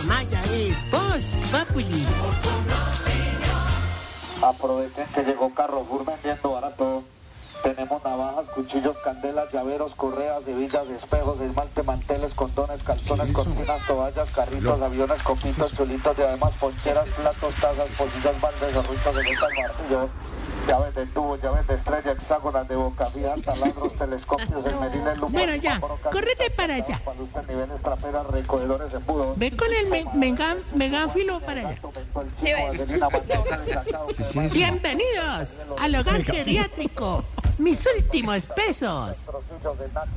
Maya es Voz Populi. Aprovechen que llegó Carrefour vendiendo barato. Tenemos navajas, cuchillos, candelas, llaveros, correas, hebillas, espejos, esmalte, manteles, condones, calzones, cortinas, toallas, carritos, aviones, copitos, chulitos y además poncheras, platos, tazas, pocillas, baldes, zorritos de martillos, llaves de tubo, llaves de estrella, hexágonas de boca fija, taladros, telescopios, esmeriles, lupas, Bueno, ya, córrete para allá. palustres, niveles, traperas, recogedores, embudos. Ve con el me- mega- megáfilo para allá. Bienvenidos al hogar geriátrico. Mis últimos pesos.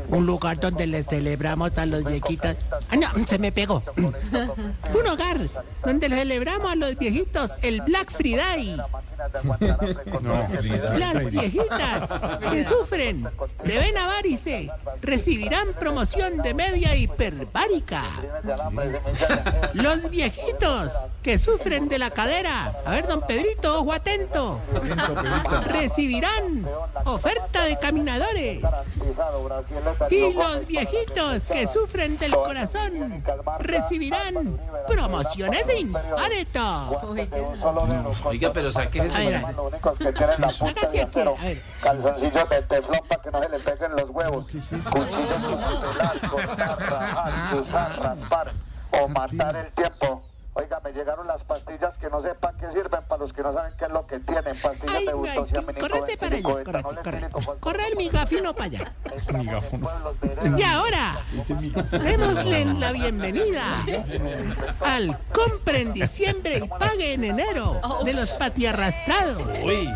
Un lugar donde les celebramos a los viejitos. Ah, no, se me pegó. Un hogar donde les celebramos a los viejitos el Black Friday. Las viejitas que sufren de vena varice recibirán promoción de media hiperbárica. Los viejitos que sufren de la cadera, a ver, don Pedrito, ojo atento, recibirán oferta de caminadores. Y los viejitos que sufren del corazón recibirán promociones de infarto. Oiga, pero saque ese Hágase aquí, a ver. Calzoncillos de teflón para que no se le peguen los huevos. Cuchillos para pelar, cortar, rajar, usar, raspar o matar el tiempo. Oiga, me llegaron las pastillas que no sepan qué sirven para los que no saben qué es lo que tienen. Pastillas Ay, de ay, butoxiaminico, córrese para allá, córrese, corre. Corre el migafino para allá. veredas, Y ahora, démosle la bienvenida al compre en diciembre y pague en enero de los patiarrastrados. Uy,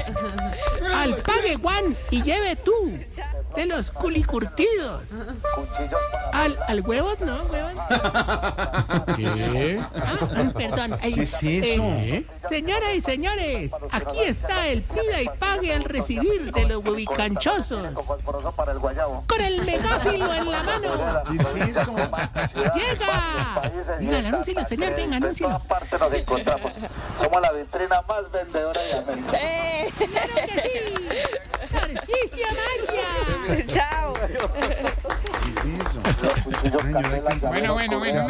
Al pague Juan y lleve tú de los culicurtidos. Al, al huevos, ¿no? ¿Huevos? ¿qué? Ah, perdón. ay, eh, señoras y señores, aquí está el pida y pague al recibir de los huevicanchosos. con el guayabo. Con el megáfilo en la mano. ¡Llega! Dígale, anúncielo, señor, venga, En anúncielo. todas partes nos encontramos. Somos la vitrina más vendedora de América. ¡Claro que sí! ¡Tarcisio Maya! Chao. Bueno, bueno, bueno.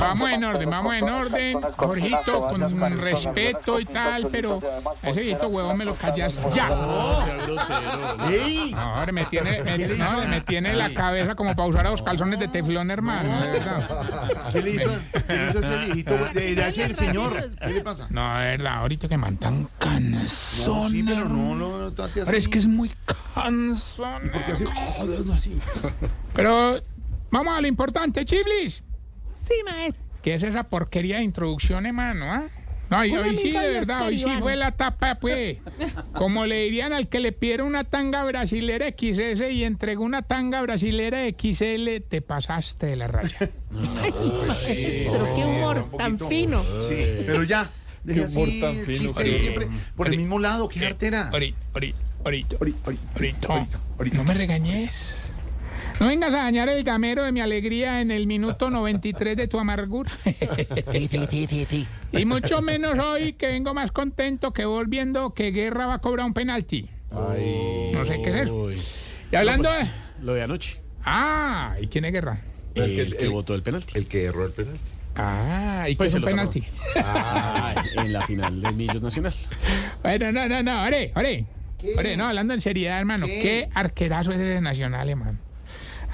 Vamos en orden, vamos en orden, Jorgito, con respeto y tal, pero ese viejito huevón me lo callas ya. No, ahora me tiene, me, no, me tiene la cabeza como para usar a los calzones de teflón, hermano. ¿Qué le hizo, qué le hizo ese viejito? De, de ese señor. ¿Qué le pasa? No, de verdad, ahorita que man tan cansón. No, sí, pero no, no, no trate así. Ahora es que es muy cansón. Porque así, joder, no así. Pero vamos a lo importante, Chiblis. Sí, maestro. ¿Qué es esa porquería de introducción, hermano? ah? No, y Un hoy sí, de verdad, hoy sí fue la tapa, pues. Como le dirían al que le pidieron una tanga brasilera XS y entregó una tanga brasilera XL, te pasaste de la raya. Maestro, qué humor tan fino. Sí, pero ya. Humor así, tan fino, siempre por el mismo lado. ¡Qué ¿Qué? artera! Ahorita, ahorita, Ahorita, ahorita, ahorita. No me regañes. No vengas a dañar el gamero de mi alegría en el minuto 93 de tu amargura. Sí, sí, sí, sí, sí. y mucho menos hoy que vengo más contento que volviendo que Guerra va a cobrar un penalti. No sé qué es eso. Uy. Y hablando de... Lo de anoche. Ah, ¿y quién es Guerra? El, que votó el penalti. El que erró el penal. Ah, ¿y qué Pues es se un penalti? Ah, en la final de Millos Nacional. Bueno, no, no, no, ore, ore. Ore, no, hablando en seriedad, hermano. ¿Qué, arquerazo es ese nacional, hermano?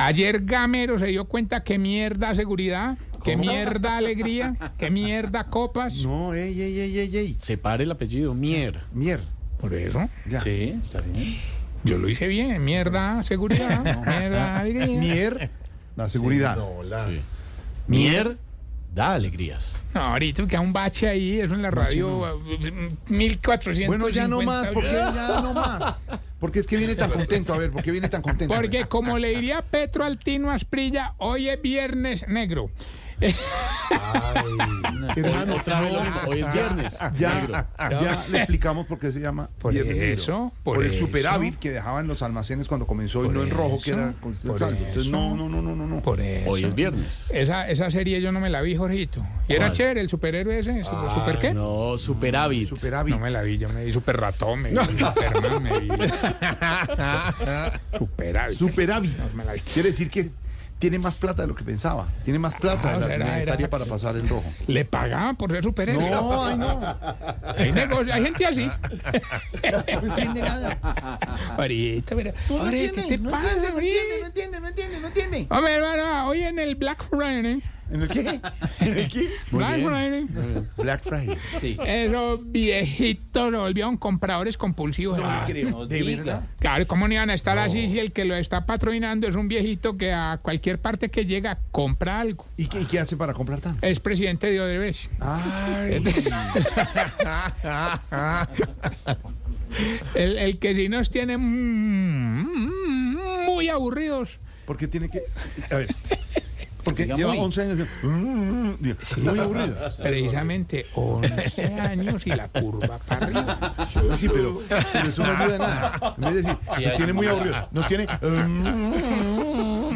Ayer Gamero se dio cuenta que mierda seguridad, que mierda alegría, que mierda copas. No, ey, ey, ey, ey, ey. Separe el apellido, Mier. Mier. Por eso, Ya. Sí, está bien. yo lo hice bien. Mierda seguridad, mierda alegría. Mier. La seguridad. Sí. Mier da alegrías. No, ahorita queda un bache ahí, eso en la radio, 1450. Bueno, ya no más, porque ya no más. Porque es que viene tan contento. A ver, ¿por qué viene tan contento? Porque como le diría Petro Altino Asprilla, hoy es viernes negro. Hermano, Otra vez lo no. mismo. Hoy es viernes. Ya, negro. ya le explicamos por qué se llama Por Viernes Negro. eso, por el eso. superávit que dejaban los almacenes cuando comenzó y no en rojo, que era con por saldo. Entonces, no, no, no, no, no. no. Por eso. Hoy es viernes. Esa, esa serie yo no me la vi, Jorgito. Y era chévere el superhéroe ese. su- ¿Super qué? No. No, superávit. Superávit. me la vi, yo me vi super ratón, me vi Superman, me vi superávit. Superávit. No me la vi. Quiere decir que tiene más plata de lo que pensaba. Tiene más plata Ah, de la era- era- necesaria para pasar el rojo. Le pagaban por ser superhéroe. No, ay, no. Hay, negocio, hay gente así. No entiende nada. Ahorita, mira. No, no Hombre, entiende, ¿qué te no pasa, entiende, no entiende, no entiende, no entiende, no entiende. Hombre, hermano, hoy en el Black Friday. ¿En el qué? ¿En el qué? Black. Friday. Black Friday. Sí. Esos viejitos lo volvieron compradores compulsivos. No Ah, le creo. ¿De verdad? Claro, ¿cómo no iban a estar así si el que lo está patrocinando es un viejito que a cualquier parte que llega compra algo? ¿Y qué, y qué hace para comprar tanto? Es presidente de Odebrecht. Ay. El, el que si nos tiene mm, muy aburridos. Porque tiene que. A ver. Porque Diga lleva muy. 11 años. de- Digo, Muy aburrido. Precisamente 11 años y la curva para arriba. Sí, pero, pero eso no ayuda a nada. En vez de decir, nos tiene muy aburrido. Nos tiene.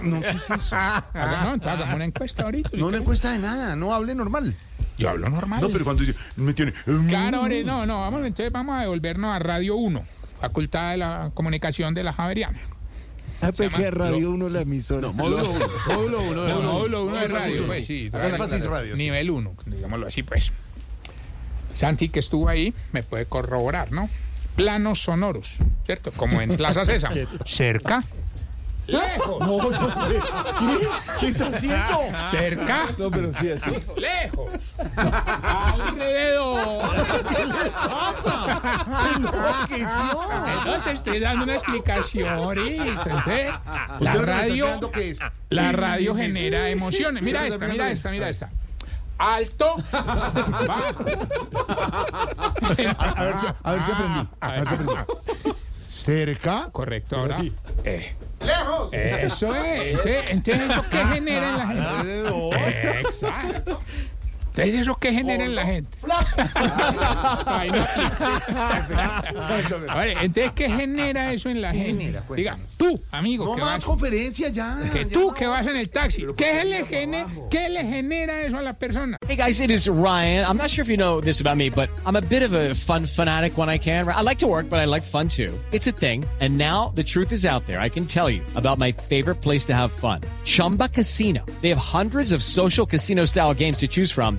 No, ¿qué es eso? Haga- no, entonces hagamos una encuesta ahorita. No le cuesta de nada. No hable normal. Yo hablo normal. No, pero cuando dice, me tiene. Claro, hombre, no, no, vamos, entonces vamos a devolvernos a Radio 1, Facultad de la Comunicación de la Javeriana. Pues que Radio 1 la emisora. Módulo 1. Módulo 1 de No, radio. módulo 1 de radio, sí. pues sí. Énfasis radio. Nivel 1, digámoslo así, pues. Santi, que estuvo ahí, me puede corroborar, ¿no? Planos sonoros, ¿cierto? Como en Plaza César. Cerca. Lejos. No, no, ¿qué? ¿Qué está haciendo? Cerca. No, pero sí, así. Lejos. Alrededor. enloqueció. Entonces te estoy dando una explicación ahorita. Entonces, la ¿Usted lo que me está radio, qué la radio genera emociones. Mira ¿Usted esta, mira esta, mira esta. Alto, bajo. A ver si, a ver si aprendí. A ver si aprendí. Cerca. Correcto, ahora. sí. eh, Lejos. eso es. Entonces, entonces, ¿eso qué genera en la gente? Alrededor. Exacto. Entonces, ¿eso qué genera en la gente? Ay, no. A ver, entonces, ¿qué genera eso en la ¿Qué gente? genera? Diga, tú, amigo, No que más vas conferencia ya. Que ya tú no. que vas en el taxi, ¿qué le, gene- ¿qué le genera eso a la persona? Hey guys, it is Ryan. I'm not sure if you know this about me, but I'm a bit of a fun fanatic when I can. I like to work, but I like fun too. It's a thing. And now the truth is out there. I can tell you about my favorite place to have fun. Chumba Casino. They have hundreds of social casino style games to choose from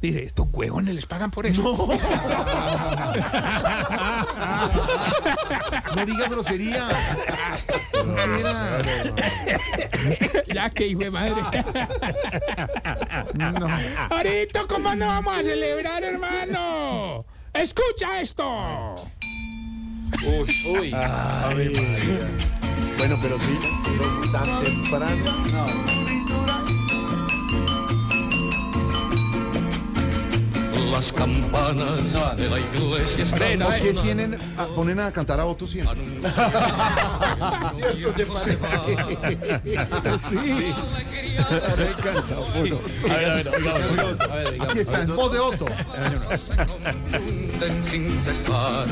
Dice, estos huevones les pagan por eso. No diga grosería. Mira. ya que hijo de madre. No. Ahorita, ¿cómo no vamos a celebrar, hermano? Escucha esto. Uy. A ver, María. Bueno, pero sí. Tan temprano. Las campanas de la iglesia están ¿Por qué tienen a- ponen a cantar a Otto siempre? ¿Cierto? ¿Te parece? Sí. Ahora canta Otto. A ver, a ver. A ver. Aquí está, en voz de Otto. confunden sin cesar.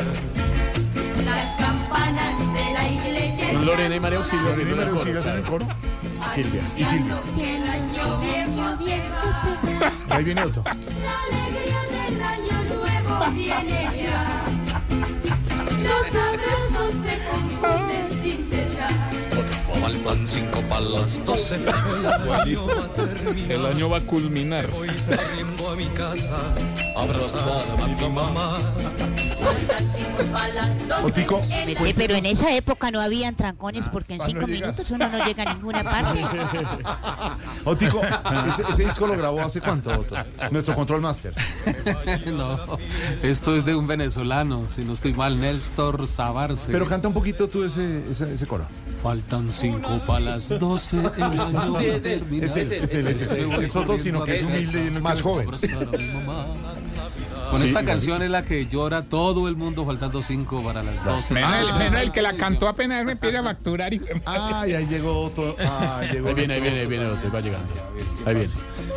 Las campanas de la iglesia Son Lorena y María Auxilio haciendo el Primero coro, Silvia en el coro. Silvia. Y Silvia. Ahí viene Otto. Del año nuevo viene ya. Los abrazos se confunden sin cesar. Faltan cinco para las doce. El año va a terminar. El año va a culminar. Voy corriendo a mi casa, abrazada a mi mamá. Faltan cinco para las doce. Otico. El- Sí, pero en esa época no habían trancones porque en ¿Cuándo cinco minutos uno no llega a ninguna parte. Otico, ese, ese disco lo grabó hace cuánto, Otto? Nuestro control master. No, esto es de un venezolano, si no estoy mal, Néstor Sabarce. Pero canta un poquito tú ese, ese, ese coro. Faltan cinco para las doce. El año Sí, va a ese, terminar. ese, ese, ese, ese, ese. Me voy Es otro, sino que es humilde y más joven. Con Sí, esta canción es la que llora todo el mundo, faltando cinco para las doce. Menos, Ah, el, menos el que la cantó apenas me empieza a facturar. Y... Ay, ahí llegó otro. Llegó Ahí viene, ahí viene, ahí viene otro, va llegando. Ahí viene.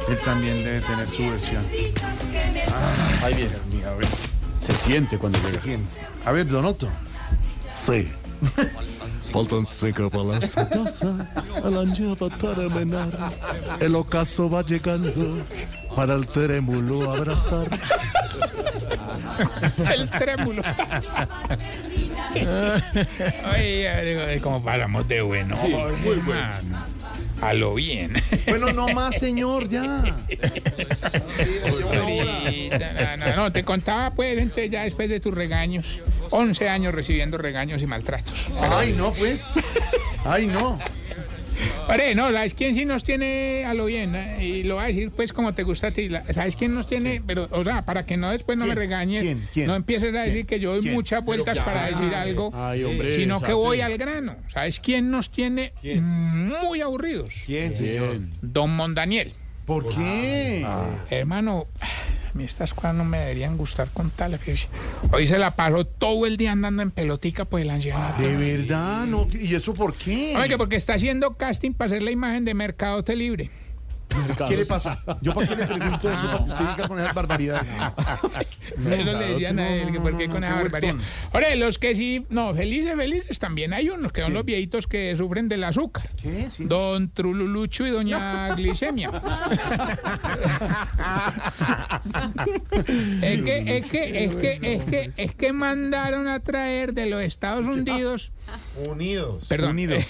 Él también debe tener su versión. Ahí viene. Se siente cuando llega. A ver, Donoto. Sí. Faltan cinco para las doce. El año va a terminar. El ocaso va llegando para el trémulo abrazar. el trémulo. Ay, como paramos de bueno. Sí, muy bueno. A lo bien. Bueno, no más, señor, ya. No, no, no, te contaba pues, entonces ya después de tus regaños, 11 años recibiendo regaños y maltratos. Ay, no, pues. Ay, no. Ore, no, ¿sabes quién sí nos tiene a lo bien? eh? Y lo voy a decir pues como te gusta a ti. La- ¿Sabes quién nos tiene? Pero, o sea, para que no después no me regañes, ¿Quién? ¿Quién? no empieces a decir que yo doy muchas vueltas para decir algo, Ay, hombre, sino que voy al grano. ¿Sabes quién nos tiene muy aburridos? ¿Quién, señor? Don Mondaniel. ¿Por qué? Hermano, a mí estas cosas no me deberían gustar con tal. fíjese. Hoy se la pasó todo el día andando en pelotica por el ancianato. De verdad, no. ¿Y eso por qué? Oye, porque está haciendo casting para hacer la imagen de Mercado Libre. ¿Qué le pasa? ¿Yo para qué le pregunto eso? Para que usted diga con esas barbaridades. Eso le decían a él, que por qué con esa barbaridad. Ahora, los que sí, no, felices, felices, también hay unos que son los viejitos que sufren del azúcar. ¿Qué? Sí. Don Trululucho y doña Glicemia. es que, es que, es que, es que, es que mandaron a traer de los Estados Unidos, Unidos. perdón, Unidos.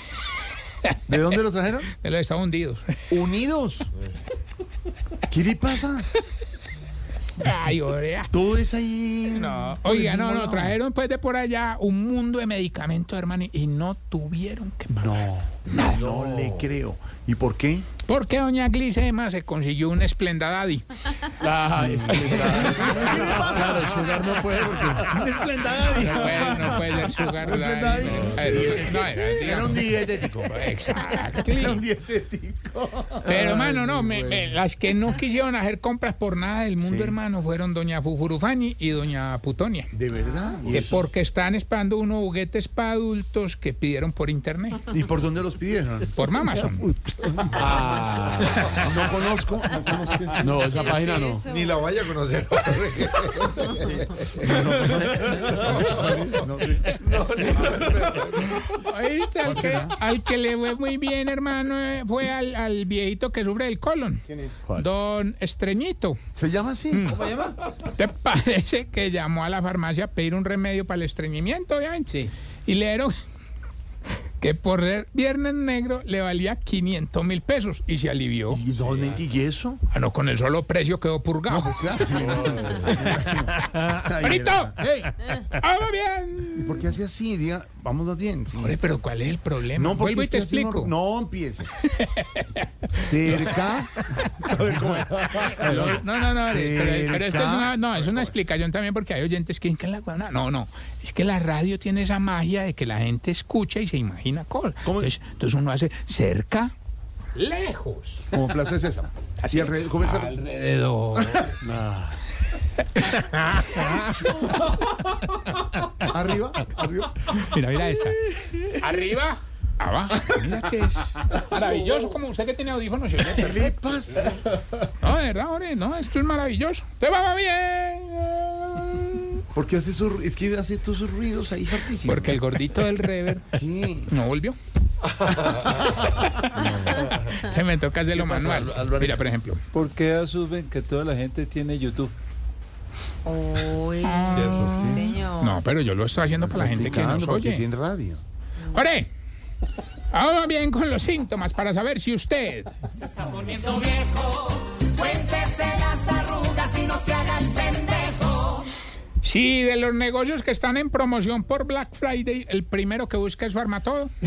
¿De dónde los trajeron? de los Estados Unidos. Unidos. ¿Qué le pasa? Ay, orea. Todo es ahí. No, oiga, no, no, trajeron pues de por allá un mundo de medicamentos, hermano, y no tuvieron que pagar. No, no le creo. ¿Y por qué? Porque doña Glicema se consiguió un Splenda Daddy. Ah, es que- Claro, el sugar no puede porque. No puede, no puede ser sugar daddy. pero- No, era, Era un dietético. Exacto. Era un dietético. Pero, hermano, no, me- me- las que no quisieron hacer compras por nada del mundo, Sí. hermano, fueron doña Fufurufani y doña Putonia. ¿De verdad? Porque están esperando unos juguetes para adultos que pidieron por internet. ¿Y por dónde los pidieron? Por Amazon. No conozco, no conozco. ese- No, esa página no. Ni la vaya a conocer. ¿Oíste? Al que, al que le fue muy bien, hermano, eh, fue al, al viejito que sufre del colon. ¿Quién es? Don Estreñito. ¿Se llama así? ¿Cómo se llama? ¿Te parece que llamó a la farmacia a pedir un remedio para el estreñimiento, obviamente? Sí. Y le dieron que por ser viernes negro le valía 500 mil pesos y se alivió. ¿Y dónde y eso? Ah, no, con el solo precio quedó purgado. Pues claro. ¡Marito! ¡Hey! ¡Vamos ¿Y bien! por qué hace así? Diga, vámonos bien. sí. Hombre, pero ¿cuál es el problema? porque Vuelvo y te explico. No, no empiece. Cerca. A ver, ¿cómo es? No, no, no, pero, pero esto es una, no, es una explicación también porque hay oyentes que dicen que es la guana. No, no, es que la radio tiene esa magia de que la gente escucha y se imagina cosas. ¿Cómo? Entonces, entonces uno hace cerca, lejos, Como Plaza Sésamo. Así alrededor. ¿Cómo es? alrededor. Arriba, arriba. Mira, mira esta. Arriba, abajo. Mira que es maravilloso. Como usted que tiene audífonos, ¿sí? ¿Qué le pasa? No, de verdad, hombre, no, esto es maravilloso. Te va bien. Porque hace esos, es que hace todos esos ruidos ahí hartísimos. Porque el gordito del rever ¿Qué? no volvió. Se me toca hacerlo ¿Qué pasa, manual. Al-? Mira, por ejemplo. ¿Por qué asumen que toda la gente tiene YouTube? Uy, Cierto, sí. señor. No, pero yo lo estoy haciendo para la gente que nos oye. tiene radio. ¡Ore! Vamos bien con los síntomas para saber si usted Si de los negocios que están en promoción por Black Friday, el primero que busca es Farmatodo.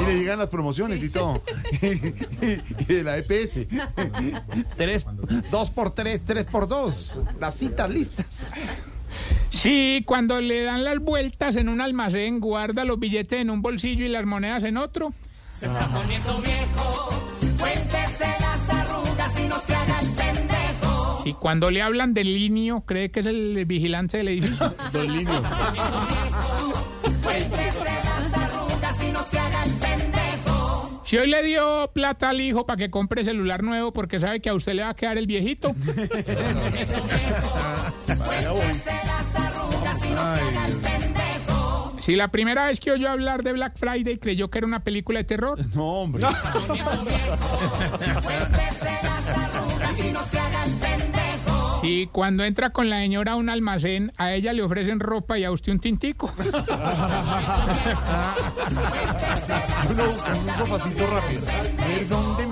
Y le llegan las promociones y todo. y de la EPS. tres, dos por tres, tres por dos. Las citas listas. Sí, cuando le dan las vueltas en un almacén, guarda los billetes en un bolsillo y las monedas en otro. Se está poniendo viejo, cuéntese las arrugas y no se haga el pendejo. Sí, cuando le hablan del linio, cree que es el vigilante del edificio. Don Linio. Cuéntese las arrugas y no se haga el pendejo. Si hoy le dio plata al hijo para que compre celular nuevo porque sabe que a usted le va a quedar el viejito. Cuéntese las arrugas y no se haga el pendejo. Si la primera vez que oyó hablar de Black Friday creyó que era una película de terror. No, hombre. Si cuando entra con la señora a un almacén, a ella le ofrecen ropa y a usted un tintico. Uno busca un sofacito rápido.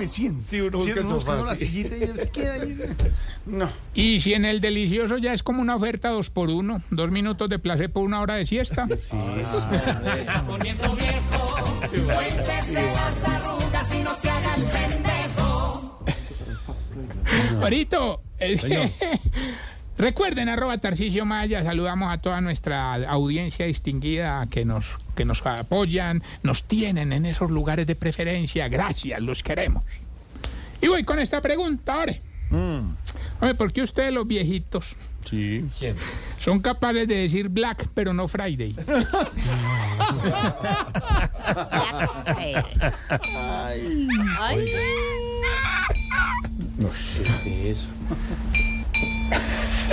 A ver dónde me siento. Sí, uno busca el uno busca sí. sillita y se queda ahí. No. Y si en el delicioso ya es como una oferta dos por uno, dos minutos de placer por una hora de siesta. Sí, eso. Se está poniendo viejo, cuéntese las arrugas y no se haga el pendejo. Marito, es que- recuerden, arroba Tarcisio Maya, saludamos a toda nuestra audiencia distinguida que nos, que nos apoyan, nos tienen en esos lugares de preferencia. Gracias, los queremos. Y voy con esta pregunta ahora. Hombre, ¿por qué ustedes los viejitos Sí. son capaces de decir Black pero no Friday? ¿Qué es eso?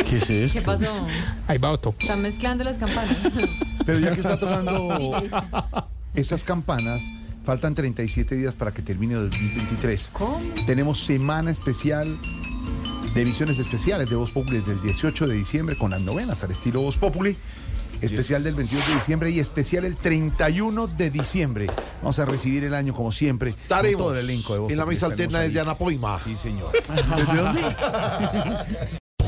¿Qué es esto? ¿Qué pasó? Ahí va Otto. Están mezclando las campanas. Pero ya que está tocando esas campanas, faltan 37 días para que termine el 2023. ¿Cómo? Tenemos semana especial de emisiones especiales de Voz Populi desde el 18 de diciembre con las novenas al estilo Voz Populi. Especial del 22 de diciembre y especial el 31 de diciembre. Vamos a recibir el año como siempre. con Estaremos todo el elenco de Voz en la Populi. mesa alterna desde Anapoima. Sí, señor. ¿Desde dónde?